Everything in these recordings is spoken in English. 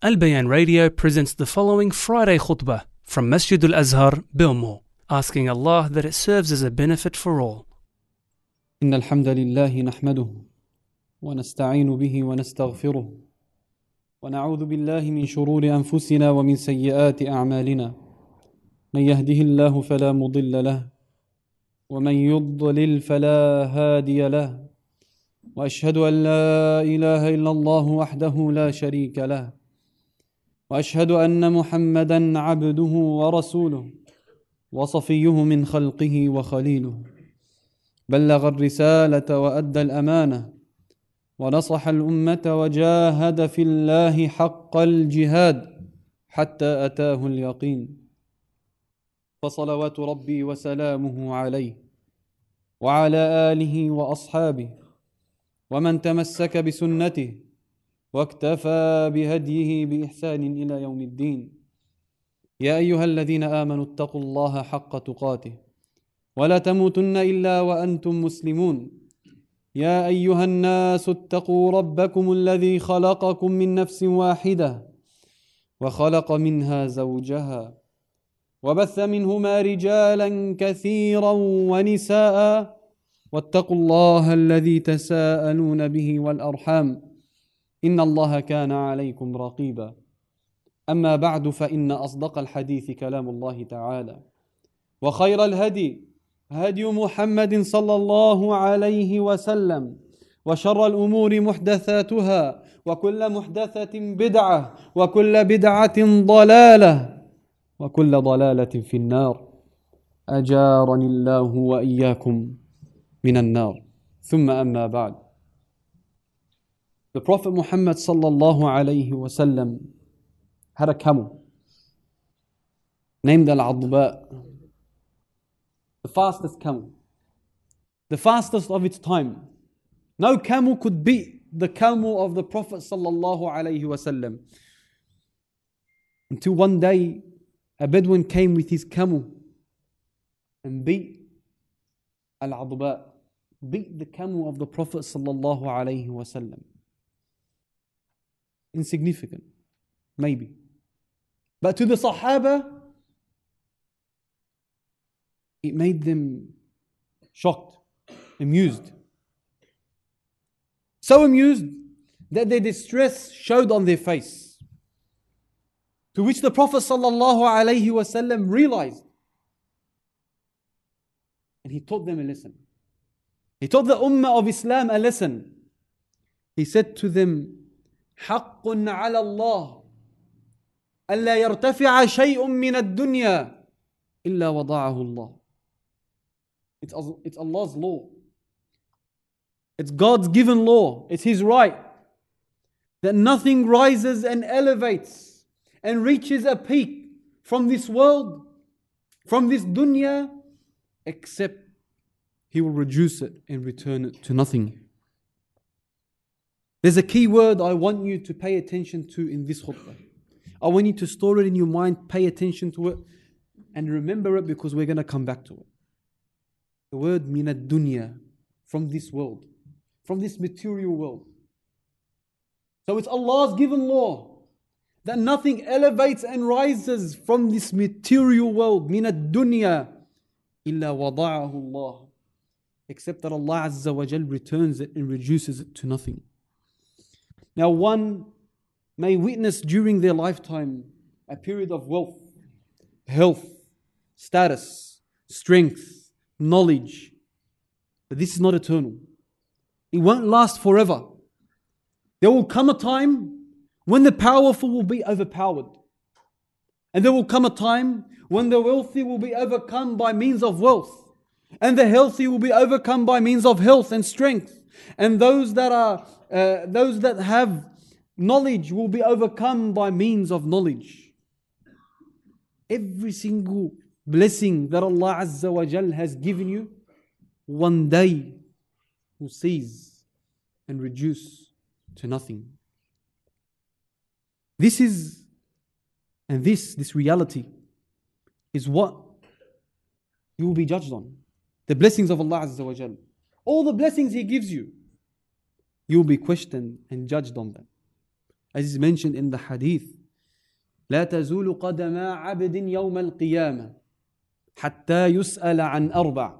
Al Bayan Radio presents the following Friday khutbah from Masjid Al Azhar, Belmore, asking Allah that it serves as a benefit for all. إن الحمد لله نحمده ونستعين به ونستغفره ونعوذ بالله من شرور أنفسنا ومن سيئات أعمالنا من يهده الله فلا مضل له ومن يضلل فلا هادي له وأشهد أن لا إله إلا الله وحده لا شريك له وأشهد أن محمدا عبده ورسوله وصفيه من خلقه وخليله. بلغ الرسالة وأدى الأمانة ونصح الأمة وجاهد في الله حق الجهاد حتى أتاه اليقين. فصلوات ربي وسلامه عليه وعلى آله وأصحابه ومن تمسك بسنته واكتفى بهديه بإحسان إلى يوم الدين. يا أيها الذين آمنوا اتقوا الله حق تقاته. ولا تموتن إلا وأنتم مسلمون. يا أيها الناس اتقوا ربكم الذي خلقكم من نفس واحدة وخلق منها زوجها وبث منهما رجالا كثيرا ونساء. واتقوا الله الذي تساءلون به والأرحام. ان الله كان عليكم رقيبا. اما بعد فان اصدق الحديث كلام الله تعالى. وخير الهدي هدي محمد صلى الله عليه وسلم. وشر الأمور محدثاتها وكل محدثه بدعه وكل بدعه ضلاله وكل ضلاله في النار. اجارني الله واياكم من النار. ثم اما بعد. The Prophet Muhammad sallallahu alayhi wasallam had a camel named Al-Adba the fastest camel, the fastest of its time. No camel could beat the camel of the Prophet sallallahu alaihi wasallam. Until one day, a Bedouin came with his camel and beat Al-Adba, beat the camel of the Prophet sallallahu alaihi wasallam. Insignificant, maybe. But to the Sahaba, it made them shocked, amused. So amused that their distress showed on their face. To which the Prophet ﷺ realized. And he taught them a lesson. He taught the Ummah of Islam a lesson. He said to them, حق على الله ألا يرتفع شيء من الدنيا إلا وضعه الله it's, it's Allah's law. It's God's given law. It's His right. That nothing rises and elevates and reaches a peak from this world, from this dunya, except He will reduce it and return it to nothing. There's a key word I want you to pay attention to in this khutbah. I want you to store it in your mind, pay attention to it, and remember it because we're going to come back to it. The word minad dunya, from this world, from this material world. So it's Allah's given law that nothing elevates and rises from this material world, minad dunya, illa wada'ahu Allah. Except that Allah Azza wa Jal returns it and reduces it to nothing. Now, one may witness during their lifetime a period of wealth, health, status, strength, knowledge. But this is not eternal. It won't last forever. There will come a time when the powerful will be overpowered. And there will come a time when the wealthy will be overcome by means of wealth. And the healthy will be overcome by means of health and strength. And those that are uh, those that have knowledge will be overcome by means of knowledge. Every single blessing that Allah Azza wa Jal has given you, one day will cease and reduce to nothing. This is, and this, this reality is what you will be judged on. The blessings of Allah Azza wa Jal All the blessings He gives you, you will be questioned and judged on them. as is mentioned in the hadith لا تزول قدما عبد يوم القيامة حتى يسأل عن أربع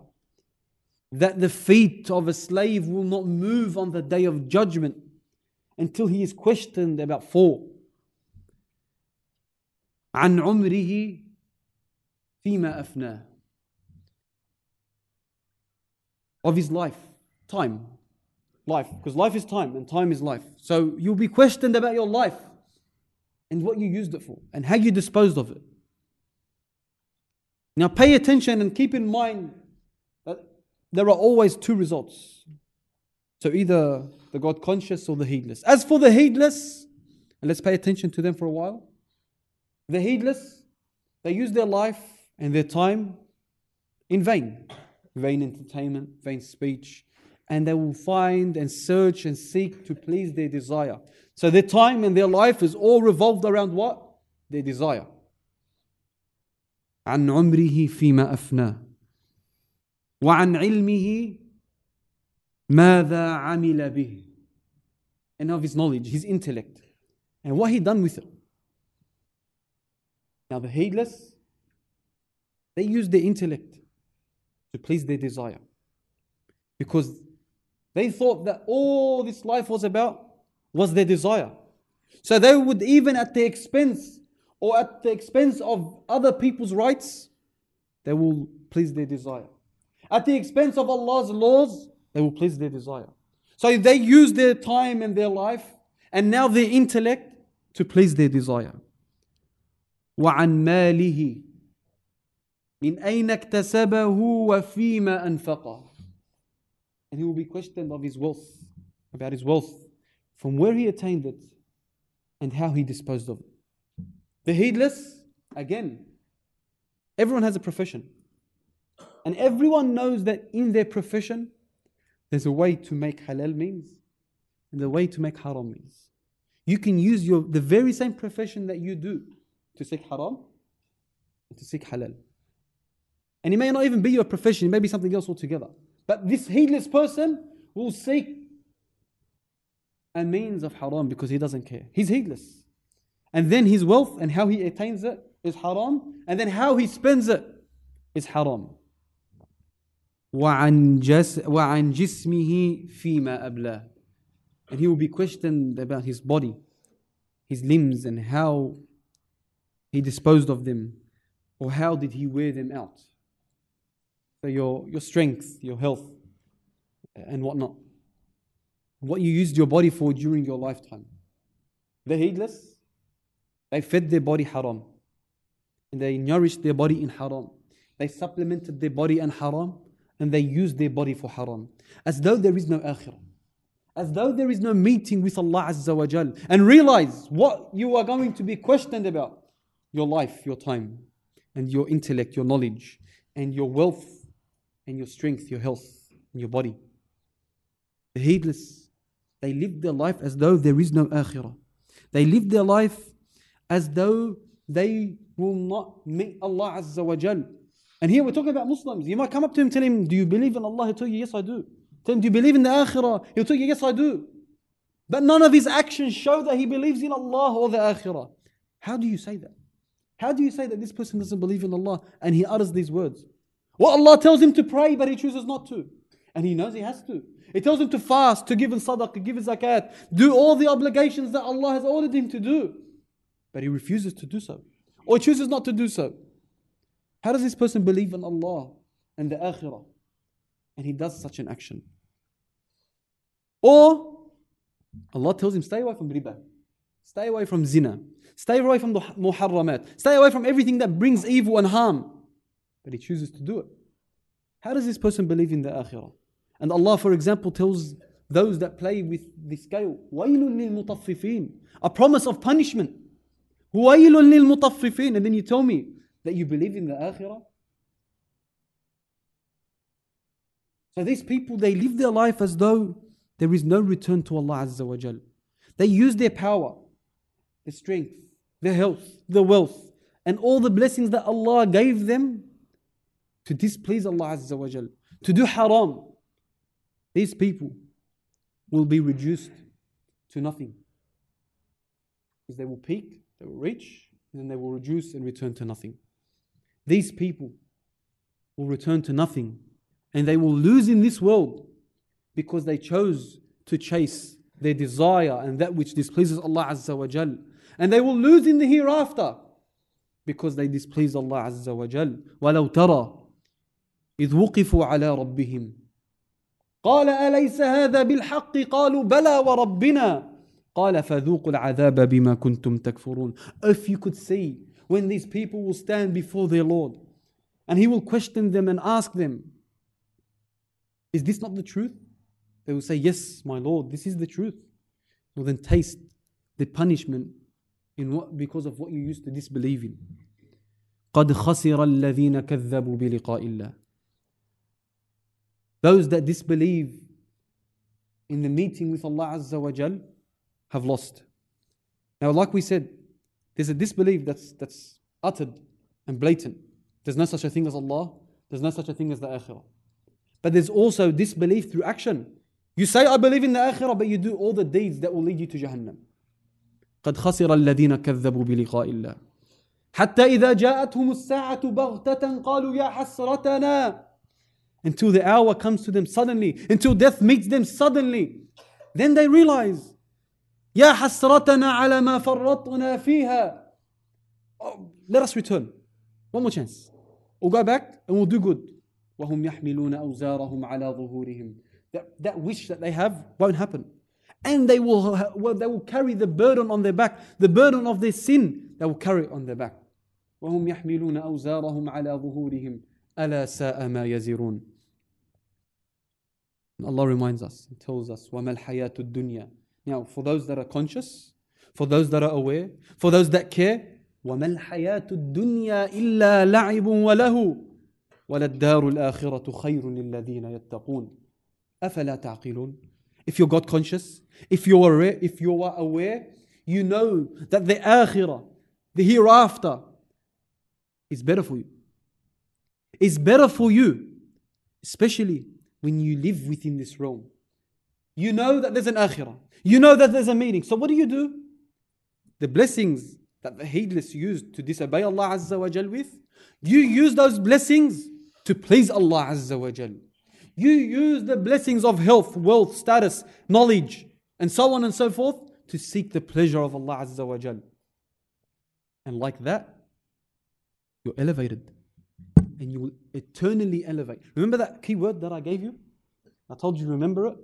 that the feet of a slave will not move on the day of judgment until he is questioned about four عن عمره فيما أفناه of his life. Time. Life. Because life is time and time is life. So you'll be questioned about your life and what you used it for and how you disposed of it. Now pay attention and keep in mind that there are always two results. So either the god conscious or the heedless. As for the heedless and let's pay attention to them for a while the heedless they use their life and their time in vain vain entertainment vain speech and they will find and search and seek to please their desire. So their time and their life is all revolved around what? Their desire. عن عمره فيما أفناه وعن علمه ماذا عمل به and of his knowledge, his intellect, and what he done with it. Now the heedless, they use their intellect to please their desire because they thought that all this life was about was their desire. So they would, even at the expense or at the expense of other people's rights, they will please their desire. At the expense of Allah's laws, they will please their desire. So they use their time and their life and now their intellect to please their desire. وعن ماله من أين اكتسبه وفيما أنفقه and he will be questioned of his wealth, about his wealth, from where he attained it and how he disposed of it. The heedless, again, everyone has a profession. And everyone knows that in their profession, there's a way to make halal means and a way to make haram means. You can use your the very same profession that you do to seek haram and to seek halal. And it may not even be your profession, it may be something else altogether. But this heedless person will seek a means of haram because he doesn't care. He's heedless. And then his wealth and how he attains it is haram. And then how he spends it is haram. وعن, جس وعن جسمه فيما أبلاه and he will be questioned about his body, his limbs, and how he disposed of them, or how did he wear them out. So your, your strength, your health, and whatnot. What you used your body for during your lifetime. The heedless, they fed their body haram. And they nourished their body in haram. They supplemented their body in haram. And they used their body for haram. As though there is no akhirah. As though there is no meeting with Allah Azza wa Jal. And realize what you are going to be questioned about. Your life, your time, and your intellect, your knowledge, and your wealth, and your strength, your health, and your body. The heedless, they live their life as though there is no akhirah. They live their life as though they will not meet Allah Azza wa Jal. And here we're talking about Muslims. You might come up to him, tell him, Do you believe in Allah? He'll tell you, Yes, I do. Tell him, Do you believe in the akhirah? He'll tell you, Yes, I do. But none of his actions show that he believes in Allah or the akhirah. How do you say that? How do you say that this person doesn't believe in Allah and he utters these words? Well, Allah tells him to pray, but he chooses not to. And he knows he has to. He tells him to fast, to give in sadaqah, give in zakat, do all the obligations that Allah has ordered him to do. But he refuses to do so. Or chooses not to do so. How does this person believe in Allah and the akhirah? And he does such an action. Or Allah tells him, stay away from riba. Stay away from zina. Stay away from the muharramat. Stay away from everything that brings evil and harm but he chooses to do it. How does this person believe in the akhirah? And Allah, for example, tells those that play with the scale, وَيْلٌ لِلْمُطَفِّفِينَ A promise of punishment. وَيْلٌ لِلْمُطَفِّفِينَ And then you tell me that you believe in the akhirah? So these people, they live their life as though there is no return to Allah Azza wa Jal. They use their power, their strength, their health, their wealth, and all the blessings that Allah gave them to displease Allah Azza wa Jal, to do haram, these people will be reduced to nothing. is they will peak, they will reach, and then they will reduce and return to nothing. These people will return to nothing and they will lose in this world because they chose to chase their desire and that which displeases Allah Azza wa Jal. And they will lose in the hereafter because they displease Allah Azza wa Jal. ولو ترى إذ وقفوا على ربهم قال أليس هذا بالحق قالوا بلى وربنا قال فذوقوا العذاب بما كنتم تكفرون If you could see when these people will stand before their Lord and He will question them and ask them Is this not the truth? They will say, Yes, my Lord, this is the truth. Well, then taste the punishment in what, because of what you used to disbelieve in. قد خسر الذين كذبوا بلقاء الله Those that disbelieve in the meeting with Allah Azza wa Jal have lost. Now, like we said, there's a disbelief that's, that's uttered and blatant. There's no such a thing as Allah, there's no such a thing as the Akhirah. But there's also disbelief through action. You say, I believe in the Akhirah, but you do all the deeds that will lead you to Jahannam. قد خسر الذين كذبوا بلقاء الله حتى إذا جاءتهم الساعة بغتة قالوا يا حسرتنا until the hour comes to them suddenly, until death meets them suddenly. Then they realize, يا حسرتنا على ما فرطنا فيها. Oh, let us return. One more chance. We'll go back and we'll do good. وهم يحملون أوزارهم على ظهورهم. That, that wish that they have won't happen. And they will, well, they will carry the burden on their back, the burden of their sin, they will carry it on their back. وهم يحملون أوزارهم على ظهورهم ألا ساء ما يزرون. Allah reminds us and tells us, وَمَا الْحَيَاةُ الدُّنْيا Now, for those that are conscious, for those that are aware, for those that care, وَمَا الْحَيَاةُ الدُّنْيَا إِلَّا لَعِبٌ وَلَهُ وَلَلدَّارُ الْآخِرَةُ خَيْرٌ لِلَّذِينَ يَتَّقُونَ أَفَلَا تَعْقِلُونَ If you're God conscious, if you're aware, if you are aware, you know that the akhirah, the hereafter, is better for you. Is better for you, especially when you live within this realm. You know that there's an akhirah. You know that there's a meaning. So what do you do? The blessings that the heedless use to disobey Allah Azza wa Jal with, you use those blessings to please Allah Azza wa Jal. You use the blessings of health, wealth, status, knowledge, and so on and so forth to seek the pleasure of Allah Azza wa Jal. And like that, you're elevated and you will eternally elevate. Remember that key word that I gave you? I told you, remember it?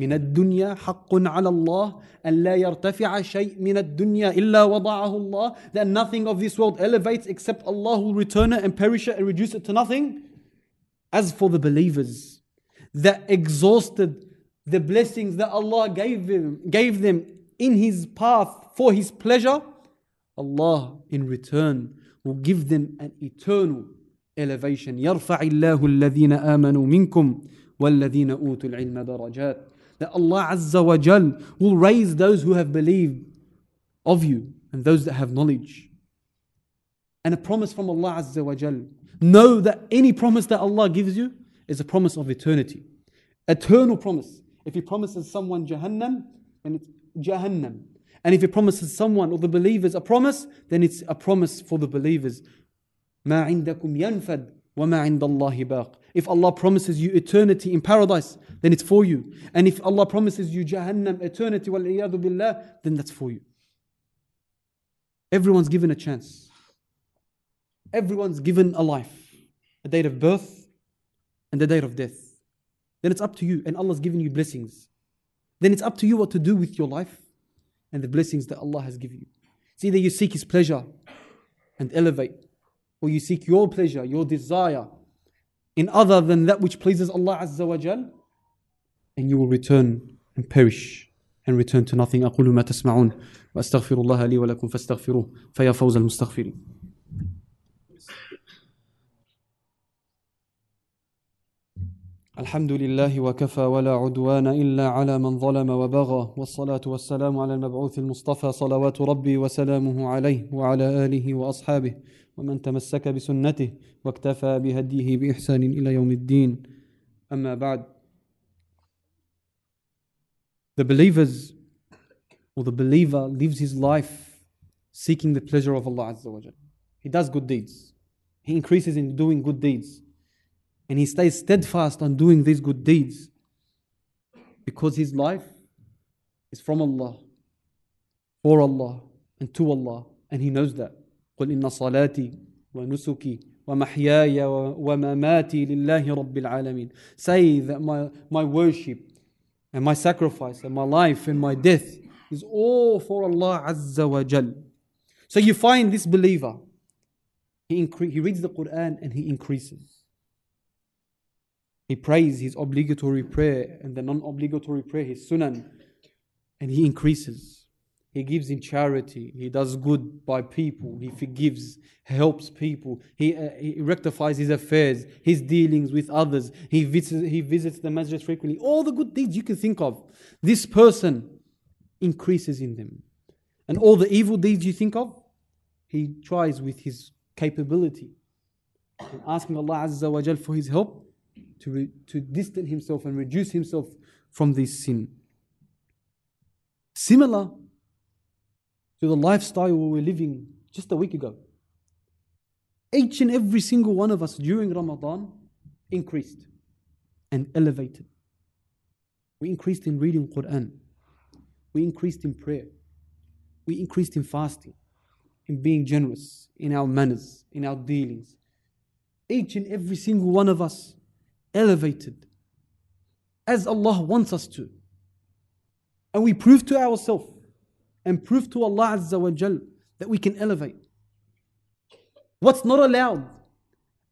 من الدنيا حق على الله أن لا يرتفع شيء من الدنيا إلا وضعه الله that nothing of this world elevates except Allah will return it and perish it and reduce it to nothing as for the believers that exhausted the blessings that Allah gave them, gave them in His path for His pleasure Allah in return will give them an eternal elevation يرفع الله الذين آمنوا منكم والذين أوتوا العلم درجات that Allah Azza wa Jal will raise those who have believed of you and those that have knowledge. And a promise from Allah Azza wa Jal. Know that any promise that Allah gives you is a promise of eternity. Eternal promise. If He promises someone Jahannam, then it's Jahannam. And if He promises someone or the believers a promise, then it's a promise for the believers. ما عندكم ينفد وما عند الله باق. If Allah promises you eternity in paradise, then it's for you. And if Allah promises you Jahannam, eternity, wal billah, then that's for you. Everyone's given a chance. Everyone's given a life, a date of birth and the date of death. Then it's up to you, and Allah's given you blessings. Then it's up to you what to do with your life and the blessings that Allah has given you. It's either you seek His pleasure and elevate, or you seek your pleasure, your desire in other than that which pleases Allah Azza wa Jal, and you will return and perish and return to nothing. أقول ما تسمعون وأستغفر الله لي ولكم فاستغفروه فيا فوز المستغفرين. الحمد لله وكفى ولا عدوان إلا على من ظلم وبغى والصلاة والسلام على المبعوث المصطفى صلوات ربي وسلامه عليه وعلى آله وأصحابه ومن تمسك بسنته واكتفى بهديه بإحسان إلى يوم الدين أما بعد The believers or the believer lives his life seeking the pleasure of Allah Azza wa. He does good deeds. He increases in doing good deeds. And he stays steadfast on doing these good deeds because his life is from Allah, for Allah, and to Allah. And he knows that. قل إن صلاتي ونسكي ومحياي ومماتي لله رب العالمين. Say that my, my worship and my sacrifice and my life and my death is all for Allah Azza wa Jal. So you find this believer, he, incre- he reads the Quran and he increases. He prays his obligatory prayer and the non obligatory prayer, his sunan, and he increases. He gives in charity. He does good by people. He forgives, helps people. He, uh, he rectifies his affairs, his dealings with others. He visits, he visits the masjid frequently. All the good deeds you can think of. This person increases in them. And all the evil deeds you think of, he tries with his capability and asking Allah Azza wa Jal for his help to, re- to distance himself and reduce himself from this sin. Similar to the lifestyle we were living just a week ago. Each and every single one of us during Ramadan increased and elevated. We increased in reading Quran. We increased in prayer. We increased in fasting, in being generous, in our manners, in our dealings. Each and every single one of us elevated as Allah wants us to. And we prove to ourselves and prove to Allah Azza wa Jal that we can elevate. What's not allowed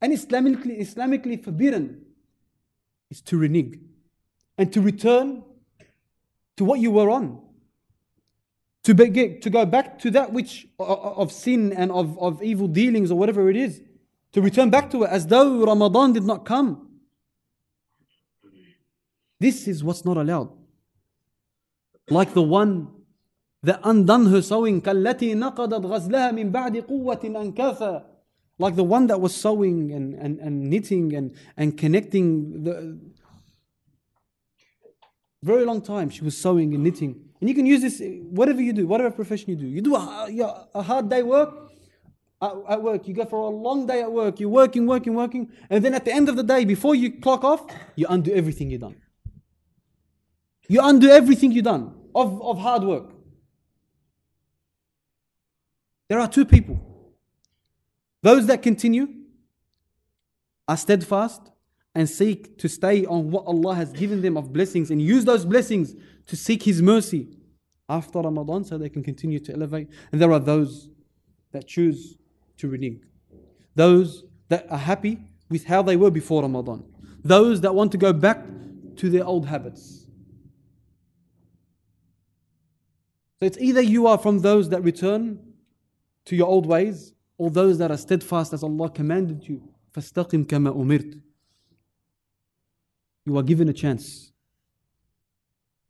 and Islamically, Islamically forbidden is to renege and to return to what you were on. To, be, to go back to that which uh, uh, of sin and of, of evil dealings or whatever it is, to return back to it as though Ramadan did not come. This is what's not allowed. Like the one that undone her sewing, كالتي نقضت غزلها من بعد قوة أنكاثا. Like the one that was sewing and, and, and knitting and, and connecting the very long time she was sewing and knitting. And you can use this whatever you do, whatever profession you do. You do a, a hard day work at, at work, you go for a long day at work, you're working, working, working, and then at the end of the day, before you clock off, you undo everything you've done. You undo everything you've done of, of hard work. There are two people. Those that continue are steadfast and seek to stay on what Allah has given them of blessings and use those blessings to seek His mercy after Ramadan so they can continue to elevate. And there are those that choose to renege. Those that are happy with how they were before Ramadan. Those that want to go back to their old habits. So it's either you are from those that return to your old ways or those that are steadfast as Allah commanded you. فَاسْتَقِمْ كَمَا أُمِرْتَ You are given a chance.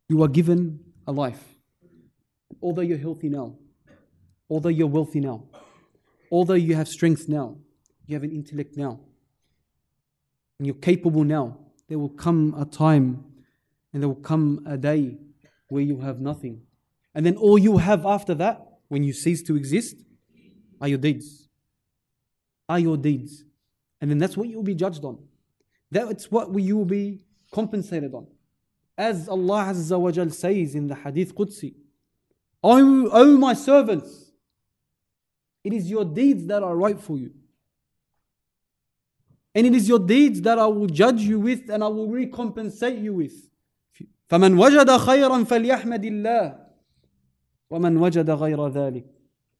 You are given a life. Although you're healthy now, although you're wealthy now, although you have strength now, you have an intellect now, and you're capable now, there will come a time and there will come a day where you have nothing. And then all you have after that, when you cease to exist, are your deeds. Are your deeds. And then that's what you'll be judged on. That's what you will be compensated on. As Allah Azza wa Jal says in the Hadith Qudsi, O, o my servants, it is your deeds that are right for you. And it is your deeds that I will judge you with and I will recompensate you with. فمن وجد خيرا فليحمد الله ومن وجد غير ذلك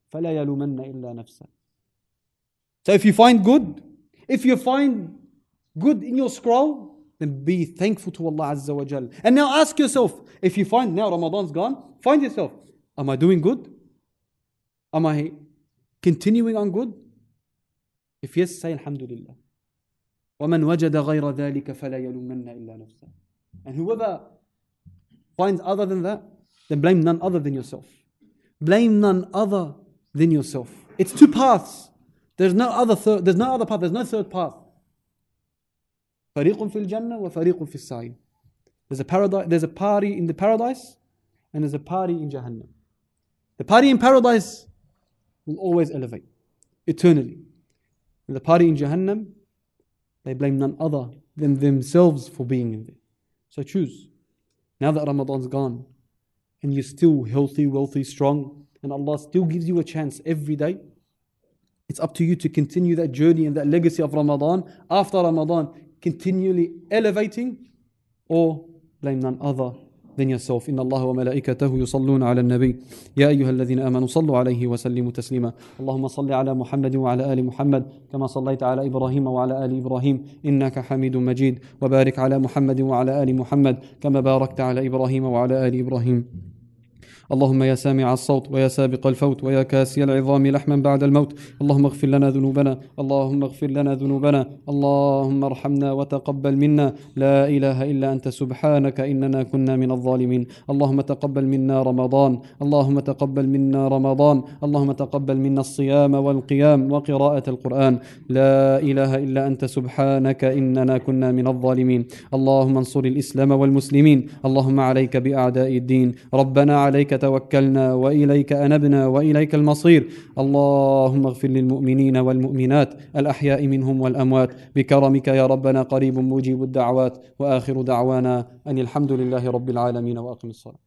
فلا يلومن إلا نفسه So if you find good, if you find good in your scroll, then be thankful to Allah Azza wa Jal. And now ask yourself, if you find now Ramadan's gone, find yourself, am I doing good? Am I continuing on good? If yes, say Alhamdulillah. وَمَنْ وَجَدَ غَيْرَ ذَلِكَ فَلَا يَلُمَنَّ إِلَّا نَفْسَهُ And whoever finds other than that, then blame none other than yourself. Blame none other than yourself. It's two paths. There's no other third, there's no other path, there's no third path. فريق في الجنة وفريق في السعير. There's a paradise, there's a party in the paradise and there's a party in Jahannam. The party in paradise will always elevate eternally. And the party in Jahannam, they blame none other than themselves for being in there. So choose. Now that Ramadan's gone and you're still healthy, wealthy, strong, and Allah still gives you a chance every day, it's up to you to continue that journey and that legacy of Ramadan after Ramadan, continually elevating or blame none other than yourself. إن الله وملائكته يصلون على النبي. يا أيها الذين آمنوا صلوا عليه وسلموا تسليما. اللهم صل على محمد وعلى آل محمد كما صليت على إبراهيم وعلى آل إبراهيم. إنك حميد مجيد. وبارك على محمد وعلى آل محمد كما باركت على إبراهيم وعلى آل إبراهيم. اللهم يا سامع الصوت ويا سابق الفوت ويا كاسي العظام لحما بعد الموت. اللهم اغفر لنا ذنوبنا. اللهم اغفر لنا ذنوبنا. اللهم ارحمنا وتقبل منا. لا إله إلا أنت. سبحانك إننا كنا من الظالمين. اللهم تقبل منا رمضان. اللهم تقبل منا رمضان. اللهم تقبل منا الصيام والقيام وقراءة القرآن. لا إله إلا أنت. سبحانك إننا كنا من الظالمين. اللهم انصر الإسلام والمسلمين. اللهم عليك بأعداء الدين. ربنا عليك توكلنا وإليك أنبنا وإليك المصير. اللهم اغفر للمؤمنين والمؤمنات الأحياء منهم والأموات. بكرمك يا ربنا قريب مجيب الدعوات. وآخر دعوانا أن الحمد لله رب العالمين وأقم الصلاة.